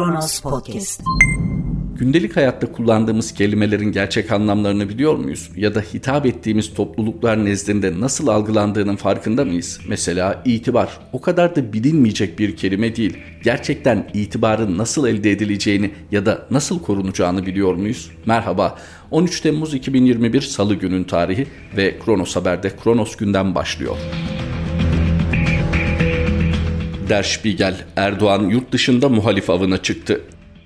Kronos Podcast. Gündelik hayatta kullandığımız kelimelerin gerçek anlamlarını biliyor muyuz? Ya da hitap ettiğimiz topluluklar nezdinde nasıl algılandığının farkında mıyız? Mesela itibar. O kadar da bilinmeyecek bir kelime değil. Gerçekten itibarın nasıl elde edileceğini ya da nasıl korunacağını biliyor muyuz? Merhaba. 13 Temmuz 2021 Salı günün tarihi ve Kronos Haber'de Kronos günden başlıyor. Der Spiegel, Erdoğan yurt dışında muhalif avına çıktı.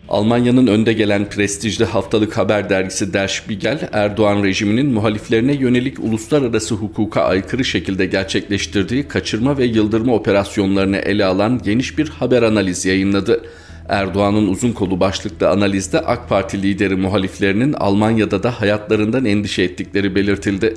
Almanya'nın önde gelen prestijli haftalık haber dergisi Der Spiegel, Erdoğan rejiminin muhaliflerine yönelik uluslararası hukuka aykırı şekilde gerçekleştirdiği kaçırma ve yıldırma operasyonlarını ele alan geniş bir haber analiz yayınladı. Erdoğan'ın uzun kolu başlıklı analizde AK Parti lideri muhaliflerinin Almanya'da da hayatlarından endişe ettikleri belirtildi.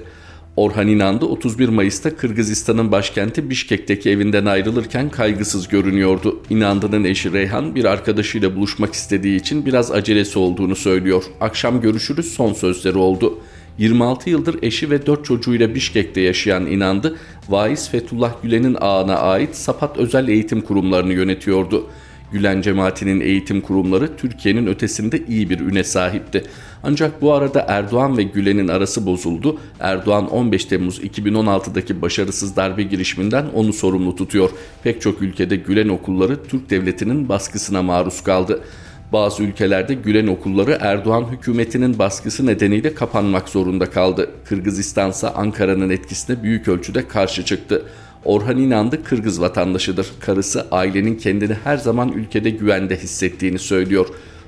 Orhan İnandı 31 Mayıs'ta Kırgızistan'ın başkenti Bişkek'teki evinden ayrılırken kaygısız görünüyordu. İnandı'nın eşi Reyhan bir arkadaşıyla buluşmak istediği için biraz acelesi olduğunu söylüyor. Akşam görüşürüz son sözleri oldu. 26 yıldır eşi ve 4 çocuğuyla Bişkek'te yaşayan İnandı, vaiz Fethullah Gülen'in ağına ait Sapat Özel Eğitim Kurumlarını yönetiyordu. Gülen cemaatinin eğitim kurumları Türkiye'nin ötesinde iyi bir üne sahipti. Ancak bu arada Erdoğan ve Gülen'in arası bozuldu. Erdoğan 15 Temmuz 2016'daki başarısız darbe girişiminden onu sorumlu tutuyor. Pek çok ülkede Gülen okulları Türk devletinin baskısına maruz kaldı. Bazı ülkelerde Gülen okulları Erdoğan hükümetinin baskısı nedeniyle kapanmak zorunda kaldı. Kırgızistan ise Ankara'nın etkisine büyük ölçüde karşı çıktı. Orhan İnandı Kırgız vatandaşıdır. Karısı ailenin kendini her zaman ülkede güvende hissettiğini söylüyor.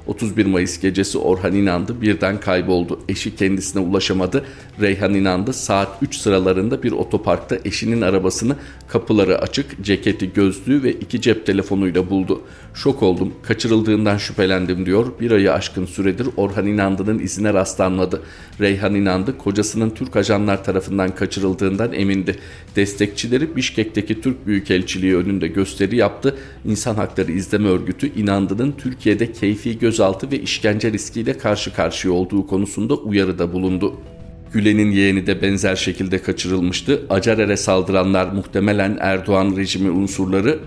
31 Mayıs gecesi Orhan İnandı birden kayboldu. Eşi kendisine ulaşamadı. Reyhan İnandı saat 3 sıralarında bir otoparkta eşinin arabasını kapıları açık, ceketi, gözlüğü ve iki cep telefonuyla buldu. Şok oldum, kaçırıldığından şüphelendim diyor. Bir ayı aşkın süredir Orhan İnandı'nın izine rastlanmadı. Reyhan İnandı kocasının Türk ajanlar tarafından kaçırıldığından emindi. Destekçileri Bişkek'teki Türk Büyükelçiliği önünde gösteri yaptı. İnsan Hakları İzleme Örgütü İnandı'nın Türkiye'de keyfi gözaltı ve işkence riskiyle karşı karşıya olduğu konusunda uyarıda bulundu. Gülen'in yeğeni de benzer şekilde kaçırılmıştı. Acarer'e saldıranlar muhtemelen Erdoğan rejimi unsurları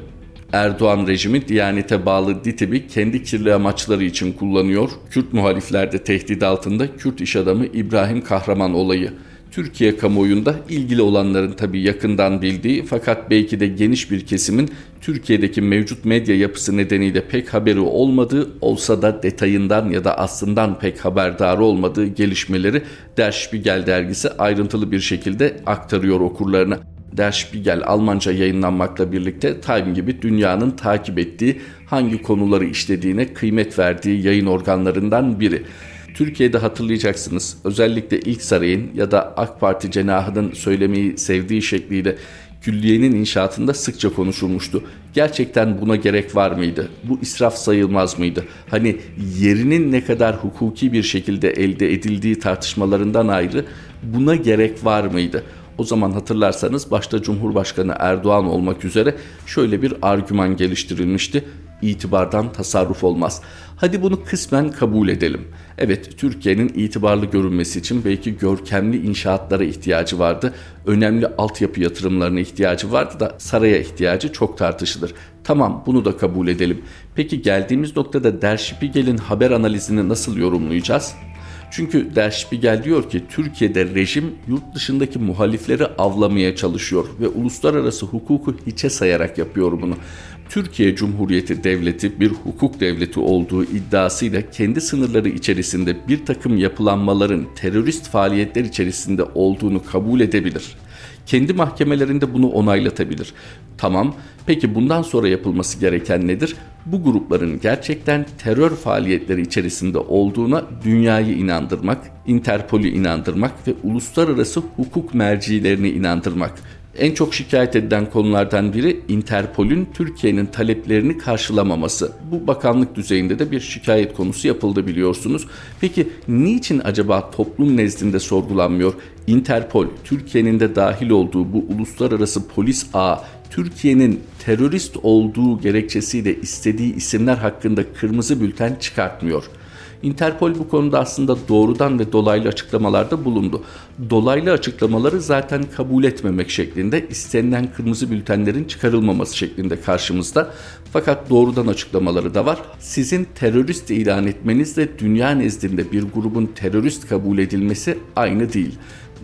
Erdoğan rejimi Diyanete bağlı DİTİB'i kendi kirli amaçları için kullanıyor. Kürt muhalifler de tehdit altında Kürt iş adamı İbrahim Kahraman olayı. Türkiye kamuoyunda ilgili olanların tabi yakından bildiği fakat belki de geniş bir kesimin Türkiye'deki mevcut medya yapısı nedeniyle pek haberi olmadığı olsa da detayından ya da aslından pek haberdar olmadığı gelişmeleri Der Spiegel dergisi ayrıntılı bir şekilde aktarıyor okurlarına. Der Spiegel Almanca yayınlanmakla birlikte Time gibi dünyanın takip ettiği hangi konuları işlediğine kıymet verdiği yayın organlarından biri. Türkiye'de hatırlayacaksınız özellikle ilk sarayın ya da AK Parti cenahının söylemeyi sevdiği şekliyle külliyenin inşaatında sıkça konuşulmuştu. Gerçekten buna gerek var mıydı? Bu israf sayılmaz mıydı? Hani yerinin ne kadar hukuki bir şekilde elde edildiği tartışmalarından ayrı buna gerek var mıydı? O zaman hatırlarsanız başta Cumhurbaşkanı Erdoğan olmak üzere şöyle bir argüman geliştirilmişti. İtibardan tasarruf olmaz. Hadi bunu kısmen kabul edelim. Evet Türkiye'nin itibarlı görünmesi için belki görkemli inşaatlara ihtiyacı vardı. Önemli altyapı yatırımlarına ihtiyacı vardı da saraya ihtiyacı çok tartışılır. Tamam bunu da kabul edelim. Peki geldiğimiz noktada Der Spiegel'in haber analizini nasıl yorumlayacağız? Çünkü Der Spiegel diyor ki Türkiye'de rejim yurt dışındaki muhalifleri avlamaya çalışıyor ve uluslararası hukuku hiçe sayarak yapıyor bunu. Türkiye Cumhuriyeti Devleti bir hukuk devleti olduğu iddiasıyla kendi sınırları içerisinde bir takım yapılanmaların terörist faaliyetler içerisinde olduğunu kabul edebilir. Kendi mahkemelerinde bunu onaylatabilir. Tamam, peki bundan sonra yapılması gereken nedir? Bu grupların gerçekten terör faaliyetleri içerisinde olduğuna dünyayı inandırmak, Interpol'ü inandırmak ve uluslararası hukuk mercilerini inandırmak. En çok şikayet edilen konulardan biri Interpol'ün Türkiye'nin taleplerini karşılamaması. Bu bakanlık düzeyinde de bir şikayet konusu yapıldı biliyorsunuz. Peki niçin acaba toplum nezdinde sorgulanmıyor? Interpol, Türkiye'nin de dahil olduğu bu uluslararası polis ağı Türkiye'nin terörist olduğu gerekçesiyle istediği isimler hakkında kırmızı bülten çıkartmıyor. Interpol bu konuda aslında doğrudan ve dolaylı açıklamalarda bulundu. Dolaylı açıklamaları zaten kabul etmemek şeklinde istenilen kırmızı bültenlerin çıkarılmaması şeklinde karşımızda. Fakat doğrudan açıklamaları da var. Sizin terörist ilan etmenizle dünya nezdinde bir grubun terörist kabul edilmesi aynı değil.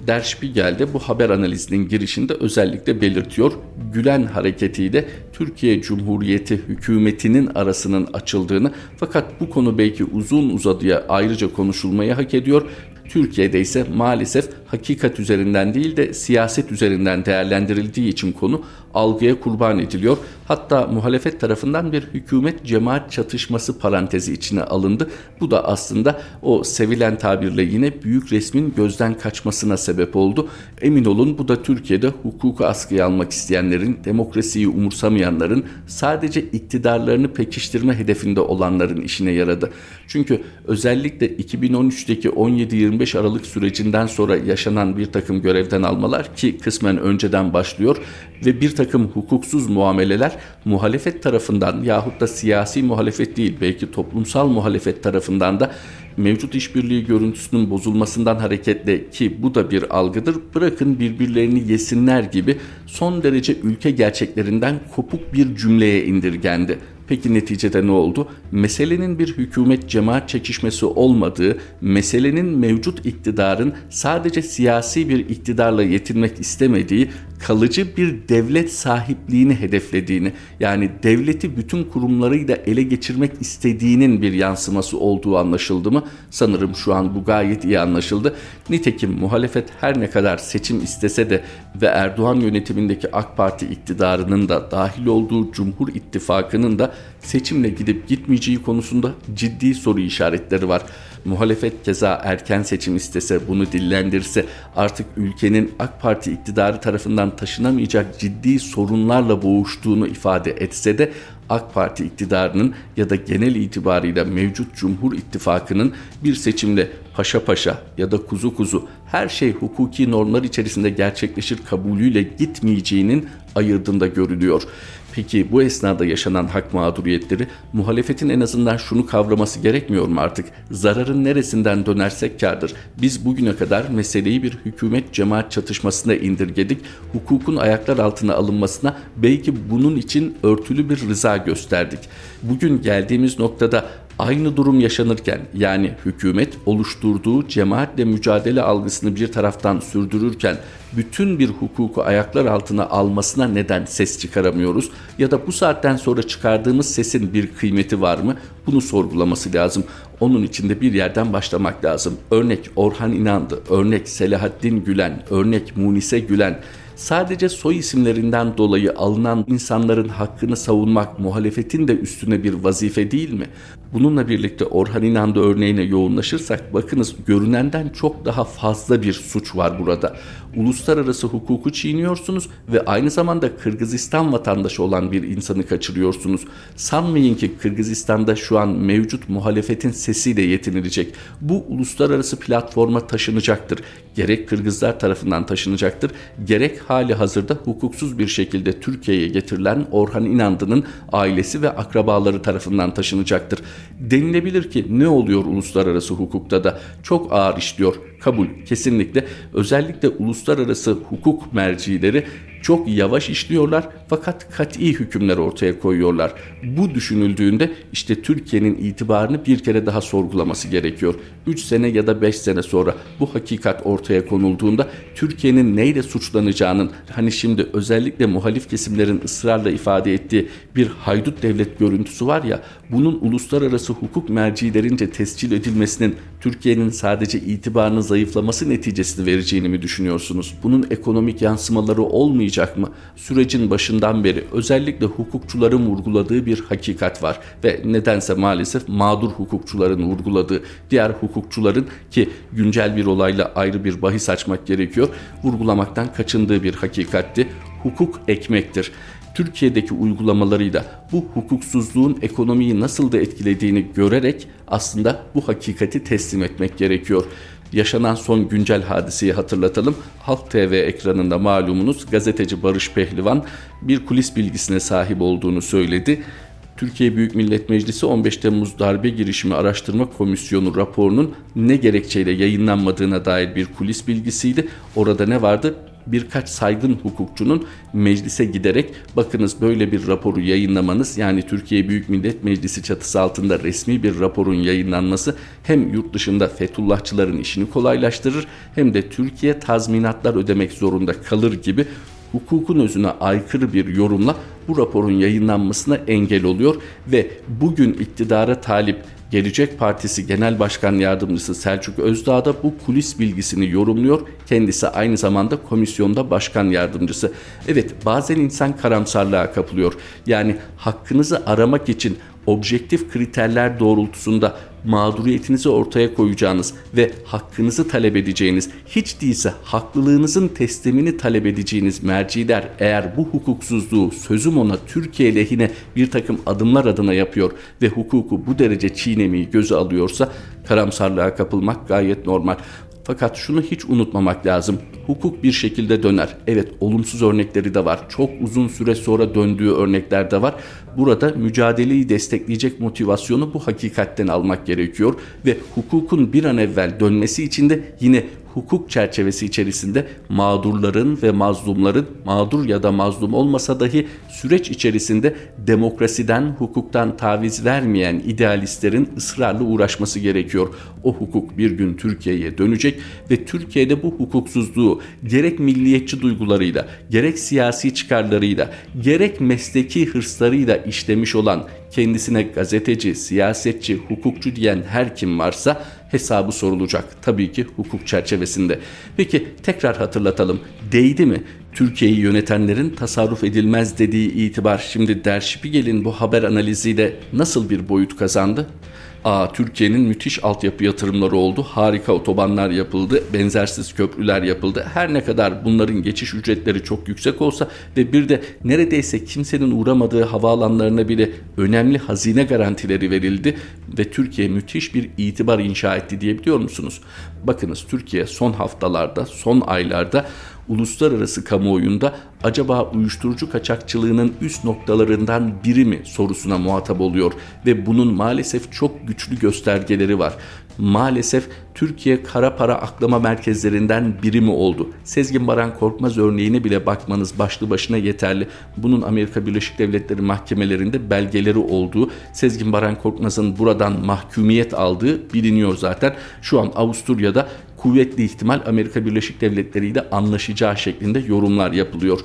Der Spiegel'de bu haber analizinin girişinde özellikle belirtiyor. Gülen hareketiyle Türkiye Cumhuriyeti hükümetinin arasının açıldığını fakat bu konu belki uzun uzadıya ayrıca konuşulmayı hak ediyor. Türkiye'de ise maalesef hakikat üzerinden değil de siyaset üzerinden değerlendirildiği için konu algıya kurban ediliyor. Hatta muhalefet tarafından bir hükümet cemaat çatışması parantezi içine alındı. Bu da aslında o sevilen tabirle yine büyük resmin gözden kaçmasına sebep oldu. Emin olun bu da Türkiye'de hukuku askıya almak isteyenlerin, demokrasiyi umursamayanların, sadece iktidarlarını pekiştirme hedefinde olanların işine yaradı. Çünkü özellikle 2013'teki 17-25 Aralık sürecinden sonra yaşanan bir takım görevden almalar ki kısmen önceden başlıyor ve bir takım hukuksuz muameleler muhalefet tarafından yahut da siyasi muhalefet değil belki toplumsal muhalefet tarafından da mevcut işbirliği görüntüsünün bozulmasından hareketle ki bu da bir algıdır bırakın birbirlerini yesinler gibi son derece ülke gerçeklerinden kopuk bir cümleye indirgendi. Peki neticede ne oldu? Meselenin bir hükümet cemaat çekişmesi olmadığı, meselenin mevcut iktidarın sadece siyasi bir iktidarla yetinmek istemediği, kalıcı bir devlet sahipliğini hedeflediğini, yani devleti bütün kurumlarıyla ele geçirmek istediğinin bir yansıması olduğu anlaşıldı mı? Sanırım şu an bu gayet iyi anlaşıldı. Nitekim muhalefet her ne kadar seçim istese de ve Erdoğan yönetimindeki AK Parti iktidarının da dahil olduğu Cumhur İttifakı'nın da seçimle gidip gitmeyeceği konusunda ciddi soru işaretleri var. Muhalefet keza erken seçim istese bunu dillendirse artık ülkenin AK Parti iktidarı tarafından taşınamayacak ciddi sorunlarla boğuştuğunu ifade etse de AK Parti iktidarının ya da genel itibarıyla mevcut Cumhur İttifakı'nın bir seçimle paşa paşa ya da kuzu kuzu her şey hukuki normlar içerisinde gerçekleşir kabulüyle gitmeyeceğinin ayırdığında görülüyor. Peki bu esnada yaşanan hak mağduriyetleri muhalefetin en azından şunu kavraması gerekmiyor mu artık? Zararın neresinden dönersek kardır. Biz bugüne kadar meseleyi bir hükümet cemaat çatışmasına indirgedik. Hukukun ayaklar altına alınmasına belki bunun için örtülü bir rıza gösterdik. Bugün geldiğimiz noktada Aynı durum yaşanırken yani hükümet oluşturduğu cemaatle mücadele algısını bir taraftan sürdürürken bütün bir hukuku ayaklar altına almasına neden ses çıkaramıyoruz? Ya da bu saatten sonra çıkardığımız sesin bir kıymeti var mı? Bunu sorgulaması lazım. Onun içinde bir yerden başlamak lazım. Örnek Orhan İnandı, örnek Selahattin Gülen, örnek Munise Gülen Sadece soy isimlerinden dolayı alınan insanların hakkını savunmak muhalefetin de üstüne bir vazife değil mi? Bununla birlikte Orhan İnandı örneğine yoğunlaşırsak bakınız görünenden çok daha fazla bir suç var burada. Uluslararası hukuku çiğniyorsunuz ve aynı zamanda Kırgızistan vatandaşı olan bir insanı kaçırıyorsunuz. Sanmayın ki Kırgızistan'da şu an mevcut muhalefetin sesiyle yetinilecek. Bu uluslararası platforma taşınacaktır. Gerek Kırgızlar tarafından taşınacaktır, gerek hali hazırda hukuksuz bir şekilde Türkiye'ye getirilen Orhan İnandı'nın ailesi ve akrabaları tarafından taşınacaktır. Denilebilir ki ne oluyor uluslararası hukukta da çok ağır işliyor. Kabul kesinlikle özellikle uluslararası hukuk mercileri çok yavaş işliyorlar fakat kat'i hükümler ortaya koyuyorlar. Bu düşünüldüğünde işte Türkiye'nin itibarını bir kere daha sorgulaması gerekiyor. 3 sene ya da 5 sene sonra bu hakikat ortaya konulduğunda Türkiye'nin neyle suçlanacağının hani şimdi özellikle muhalif kesimlerin ısrarla ifade ettiği bir haydut devlet görüntüsü var ya bunun uluslararası hukuk mercilerince tescil edilmesinin Türkiye'nin sadece itibarını zayıflaması neticesini vereceğini mi düşünüyorsunuz? Bunun ekonomik yansımaları olmayacak mı? Sürecin başından beri özellikle hukukçuların vurguladığı bir hakikat var ve nedense maalesef mağdur hukukçuların vurguladığı diğer hukukçuların ki güncel bir olayla ayrı bir bahis açmak gerekiyor vurgulamaktan kaçındığı bir hakikatti. Hukuk ekmektir. Türkiye'deki uygulamalarıyla bu hukuksuzluğun ekonomiyi nasıl da etkilediğini görerek aslında bu hakikati teslim etmek gerekiyor. Yaşanan son güncel hadiseyi hatırlatalım. Halk TV ekranında malumunuz gazeteci Barış Pehlivan bir kulis bilgisine sahip olduğunu söyledi. Türkiye Büyük Millet Meclisi 15 Temmuz Darbe Girişimi Araştırma Komisyonu raporunun ne gerekçeyle yayınlanmadığına dair bir kulis bilgisiydi. Orada ne vardı? Birkaç saygın hukukçunun meclise giderek bakınız böyle bir raporu yayınlamanız yani Türkiye Büyük Millet Meclisi çatısı altında resmi bir raporun yayınlanması hem yurt dışında Fethullahçıların işini kolaylaştırır hem de Türkiye tazminatlar ödemek zorunda kalır gibi hukukun özüne aykırı bir yorumla bu raporun yayınlanmasına engel oluyor ve bugün iktidara talip Gelecek Partisi Genel Başkan Yardımcısı Selçuk Özdağ da bu kulis bilgisini yorumluyor. Kendisi aynı zamanda komisyonda başkan yardımcısı. Evet bazen insan karamsarlığa kapılıyor. Yani hakkınızı aramak için objektif kriterler doğrultusunda mağduriyetinizi ortaya koyacağınız ve hakkınızı talep edeceğiniz, hiç değilse haklılığınızın teslimini talep edeceğiniz merciler eğer bu hukuksuzluğu sözüm ona Türkiye lehine bir takım adımlar adına yapıyor ve hukuku bu derece çiğnemeyi göze alıyorsa karamsarlığa kapılmak gayet normal. Fakat şunu hiç unutmamak lazım. Hukuk bir şekilde döner. Evet olumsuz örnekleri de var. Çok uzun süre sonra döndüğü örnekler de var. Burada mücadeleyi destekleyecek motivasyonu bu hakikatten almak gerekiyor ve hukukun bir an evvel dönmesi için de yine hukuk çerçevesi içerisinde mağdurların ve mazlumların mağdur ya da mazlum olmasa dahi süreç içerisinde demokrasiden, hukuktan taviz vermeyen idealistlerin ısrarla uğraşması gerekiyor. O hukuk bir gün Türkiye'ye dönecek ve Türkiye'de bu hukuksuzluğu gerek milliyetçi duygularıyla, gerek siyasi çıkarlarıyla, gerek mesleki hırslarıyla işlemiş olan kendisine gazeteci, siyasetçi, hukukçu diyen her kim varsa hesabı sorulacak. Tabii ki hukuk çerçevesinde. Peki tekrar hatırlatalım. Değdi mi? Türkiye'yi yönetenlerin tasarruf edilmez dediği itibar şimdi Der Spiegel'in bu haber analiziyle nasıl bir boyut kazandı? Aa, Türkiye'nin müthiş altyapı yatırımları oldu. Harika otobanlar yapıldı. Benzersiz köprüler yapıldı. Her ne kadar bunların geçiş ücretleri çok yüksek olsa ve bir de neredeyse kimsenin uğramadığı havaalanlarına bile önemli hazine garantileri verildi ve Türkiye müthiş bir itibar inşa etti diyebiliyor musunuz? Bakınız Türkiye son haftalarda, son aylarda uluslararası kamuoyunda acaba uyuşturucu kaçakçılığının üst noktalarından biri mi sorusuna muhatap oluyor ve bunun maalesef çok güçlü göstergeleri var. Maalesef Türkiye kara para aklama merkezlerinden biri mi oldu? Sezgin Baran Korkmaz örneğine bile bakmanız başlı başına yeterli. Bunun Amerika Birleşik Devletleri mahkemelerinde belgeleri olduğu, Sezgin Baran Korkmaz'ın buradan mahkumiyet aldığı biliniyor zaten. Şu an Avusturya'da kuvvetli ihtimal Amerika Birleşik Devletleri ile anlaşacağı şeklinde yorumlar yapılıyor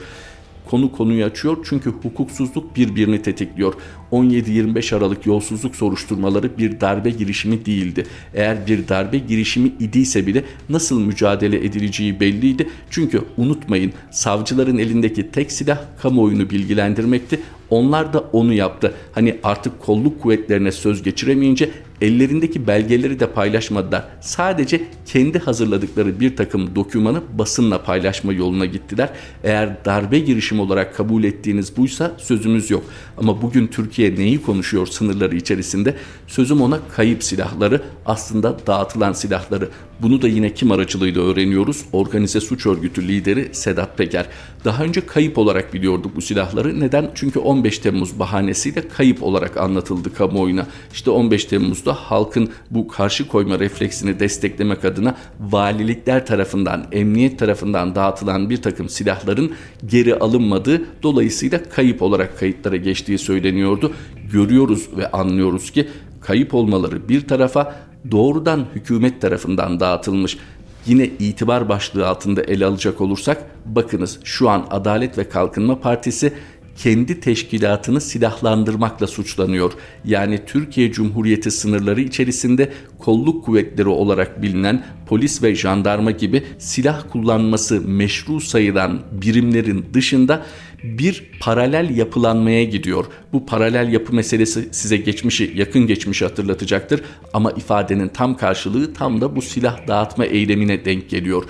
konu konuyu açıyor çünkü hukuksuzluk birbirini tetikliyor. 17-25 Aralık yolsuzluk soruşturmaları bir darbe girişimi değildi. Eğer bir darbe girişimi idiyse bile nasıl mücadele edileceği belliydi. Çünkü unutmayın savcıların elindeki tek silah kamuoyunu bilgilendirmekti. Onlar da onu yaptı. Hani artık kolluk kuvvetlerine söz geçiremeyince ellerindeki belgeleri de paylaşmadılar. Sadece kendi hazırladıkları bir takım dokümanı basınla paylaşma yoluna gittiler. Eğer darbe girişimi olarak kabul ettiğiniz buysa sözümüz yok. Ama bugün Türkiye neyi konuşuyor sınırları içerisinde? Sözüm ona kayıp silahları, aslında dağıtılan silahları. Bunu da yine kim aracılığıyla öğreniyoruz? Organize suç örgütü lideri Sedat Peker. Daha önce kayıp olarak biliyorduk bu silahları. Neden? Çünkü 15 Temmuz bahanesiyle kayıp olarak anlatıldı kamuoyuna. İşte 15 Temmuz'da halkın bu karşı koyma refleksini desteklemek adına valilikler tarafından, emniyet tarafından dağıtılan bir takım silahların geri alınmadığı dolayısıyla kayıp olarak kayıtlara geçtiği söyleniyordu. Görüyoruz ve anlıyoruz ki kayıp olmaları bir tarafa doğrudan hükümet tarafından dağıtılmış. Yine itibar başlığı altında ele alacak olursak bakınız şu an Adalet ve Kalkınma Partisi kendi teşkilatını silahlandırmakla suçlanıyor. Yani Türkiye Cumhuriyeti sınırları içerisinde kolluk kuvvetleri olarak bilinen polis ve jandarma gibi silah kullanması meşru sayılan birimlerin dışında bir paralel yapılanmaya gidiyor. Bu paralel yapı meselesi size geçmişi, yakın geçmişi hatırlatacaktır ama ifadenin tam karşılığı tam da bu silah dağıtma eylemine denk geliyor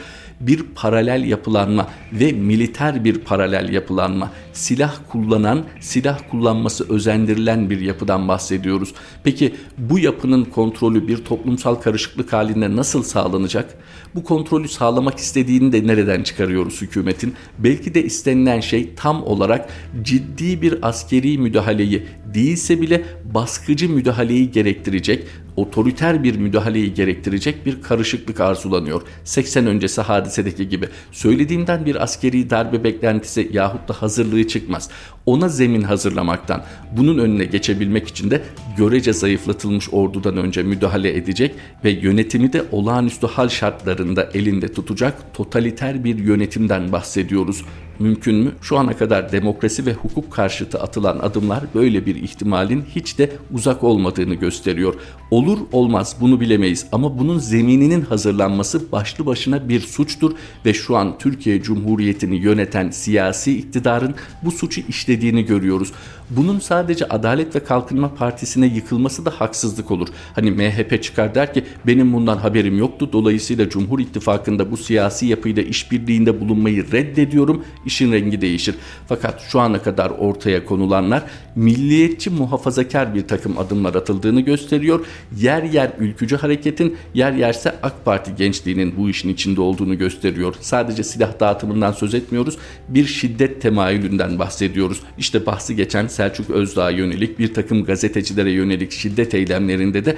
bir paralel yapılanma ve militer bir paralel yapılanma, silah kullanan, silah kullanması özendirilen bir yapıdan bahsediyoruz. Peki bu yapının kontrolü bir toplumsal karışıklık halinde nasıl sağlanacak? Bu kontrolü sağlamak istediğini de nereden çıkarıyoruz hükümetin? Belki de istenilen şey tam olarak ciddi bir askeri müdahaleyi değilse bile baskıcı müdahaleyi gerektirecek, otoriter bir müdahaleyi gerektirecek bir karışıklık arzulanıyor. 80 öncesi hadisedeki gibi. Söylediğimden bir askeri darbe beklentisi yahut da hazırlığı çıkmaz. Ona zemin hazırlamaktan, bunun önüne geçebilmek için de görece zayıflatılmış ordudan önce müdahale edecek ve yönetimi de olağanüstü hal şartlarında elinde tutacak totaliter bir yönetimden bahsediyoruz. Mümkün mü? Şu ana kadar demokrasi ve hukuk karşıtı atılan adımlar böyle bir ihtimalin hiç de uzak olmadığını gösteriyor. Olur olmaz bunu bilemeyiz ama bunun zemininin hazırlanması başlı başına bir suçtur ve şu an Türkiye Cumhuriyeti'ni yöneten siyasi iktidarın bu suçu işlediğini görüyoruz. Bunun sadece Adalet ve Kalkınma Partisi'ne yıkılması da haksızlık olur. Hani MHP çıkar der ki benim bundan haberim yoktu. Dolayısıyla Cumhur İttifakı'nda bu siyasi yapıyla işbirliğinde bulunmayı reddediyorum. İşin rengi değişir. Fakat şu ana kadar ortaya konulanlar milliyetçi muhafazakar bir takım adımlar atıldığını gösteriyor. Yer yer ülkücü hareketin, yer yerse AK Parti gençliğinin bu işin içinde olduğunu gösteriyor. Sadece silah dağıtımından söz etmiyoruz. Bir şiddet temayülünden bahsediyoruz. İşte bahsi geçen Selçuk Özdağ'a yönelik bir takım gazetecilere yönelik şiddet eylemlerinde de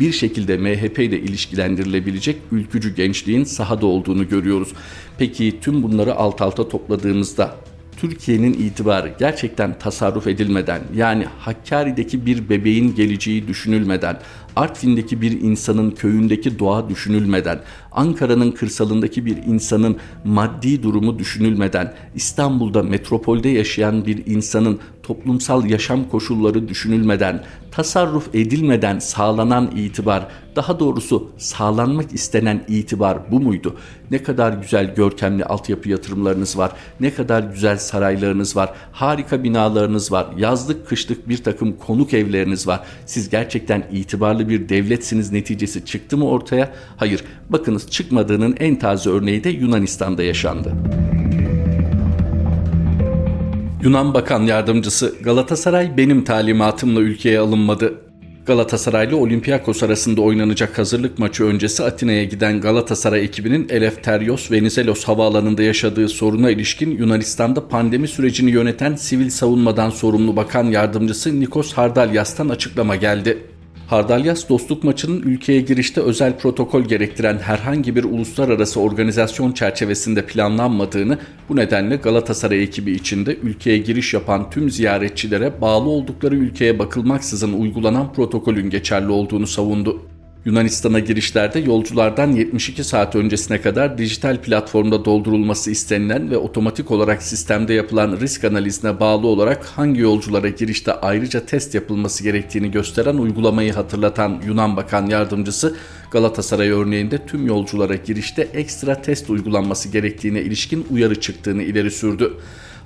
bir şekilde MHP ile ilişkilendirilebilecek ülkücü gençliğin sahada olduğunu görüyoruz. Peki tüm bunları alt alta topladığımızda Türkiye'nin itibarı gerçekten tasarruf edilmeden yani Hakkari'deki bir bebeğin geleceği düşünülmeden, Artvin'deki bir insanın köyündeki doğa düşünülmeden, Ankara'nın kırsalındaki bir insanın maddi durumu düşünülmeden, İstanbul'da metropolde yaşayan bir insanın toplumsal yaşam koşulları düşünülmeden, tasarruf edilmeden sağlanan itibar, daha doğrusu sağlanmak istenen itibar bu muydu? Ne kadar güzel görkemli altyapı yatırımlarınız var, ne kadar güzel saraylarınız var, harika binalarınız var, yazlık kışlık bir takım konuk evleriniz var. Siz gerçekten itibarlı bir devletsiniz neticesi çıktı mı ortaya? Hayır. Bakınız çıkmadığının en taze örneği de Yunanistan'da yaşandı. Yunan Bakan Yardımcısı Galatasaray benim talimatımla ülkeye alınmadı. Galatasaraylı Olympiakos arasında oynanacak hazırlık maçı öncesi Atina'ya giden Galatasaray ekibinin Eleftherios Venizelos havaalanında yaşadığı soruna ilişkin Yunanistan'da pandemi sürecini yöneten sivil savunmadan sorumlu bakan yardımcısı Nikos Hardalyas'tan açıklama geldi. Hardalyas dostluk maçının ülkeye girişte özel protokol gerektiren herhangi bir uluslararası organizasyon çerçevesinde planlanmadığını, bu nedenle Galatasaray ekibi içinde ülkeye giriş yapan tüm ziyaretçilere bağlı oldukları ülkeye bakılmaksızın uygulanan protokolün geçerli olduğunu savundu. Yunanistan'a girişlerde yolculardan 72 saat öncesine kadar dijital platformda doldurulması istenilen ve otomatik olarak sistemde yapılan risk analizine bağlı olarak hangi yolculara girişte ayrıca test yapılması gerektiğini gösteren uygulamayı hatırlatan Yunan Bakan Yardımcısı Galatasaray örneğinde tüm yolculara girişte ekstra test uygulanması gerektiğine ilişkin uyarı çıktığını ileri sürdü.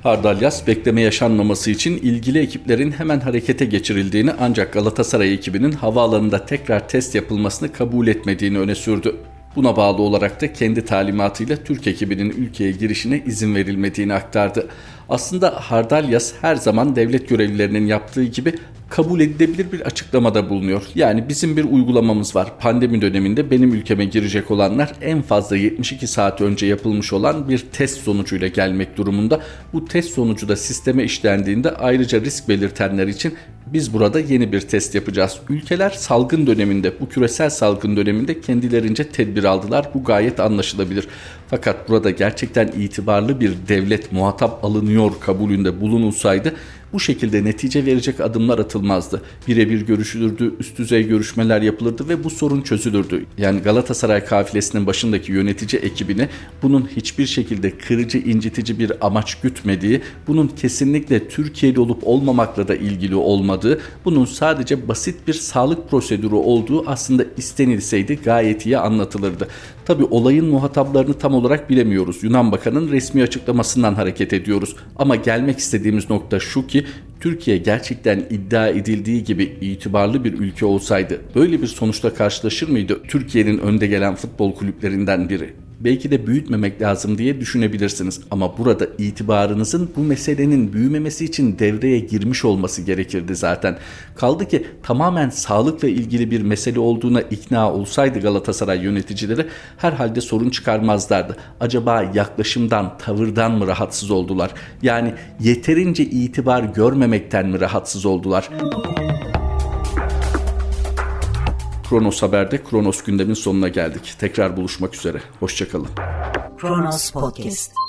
Hardalyas bekleme yaşanmaması için ilgili ekiplerin hemen harekete geçirildiğini ancak Galatasaray ekibinin havaalanında tekrar test yapılmasını kabul etmediğini öne sürdü. Buna bağlı olarak da kendi talimatıyla Türk ekibinin ülkeye girişine izin verilmediğini aktardı. Aslında Hardalyas her zaman devlet görevlilerinin yaptığı gibi kabul edilebilir bir açıklamada bulunuyor. Yani bizim bir uygulamamız var. Pandemi döneminde benim ülkeme girecek olanlar en fazla 72 saat önce yapılmış olan bir test sonucuyla gelmek durumunda. Bu test sonucu da sisteme işlendiğinde ayrıca risk belirtenler için biz burada yeni bir test yapacağız. Ülkeler salgın döneminde, bu küresel salgın döneminde kendilerince tedbir aldılar. Bu gayet anlaşılabilir. Fakat burada gerçekten itibarlı bir devlet muhatap alınıyor kabulünde bulunulsaydı bu şekilde netice verecek adımlar atılmazdı. Birebir görüşülürdü, üst düzey görüşmeler yapılırdı ve bu sorun çözülürdü. Yani Galatasaray kafilesinin başındaki yönetici ekibini bunun hiçbir şekilde kırıcı, incitici bir amaç gütmediği, bunun kesinlikle Türkiye'li olup olmamakla da ilgili olmadığı, bunun sadece basit bir sağlık prosedürü olduğu aslında istenilseydi gayet iyi anlatılırdı. Tabi olayın muhataplarını tam olarak bilemiyoruz. Yunan Bakan'ın resmi açıklamasından hareket ediyoruz. Ama gelmek istediğimiz nokta şu ki Türkiye gerçekten iddia edildiği gibi itibarlı bir ülke olsaydı böyle bir sonuçla karşılaşır mıydı Türkiye'nin önde gelen futbol kulüplerinden biri? Belki de büyütmemek lazım diye düşünebilirsiniz. Ama burada itibarınızın bu meselenin büyümemesi için devreye girmiş olması gerekirdi zaten. Kaldı ki tamamen sağlıkla ilgili bir mesele olduğuna ikna olsaydı Galatasaray yöneticileri herhalde sorun çıkarmazlardı. Acaba yaklaşımdan, tavırdan mı rahatsız oldular? Yani yeterince itibar görmemekten mi rahatsız oldular? Kronos Haber'de Kronos gündemin sonuna geldik. Tekrar buluşmak üzere. Hoşçakalın. Kronos Podcast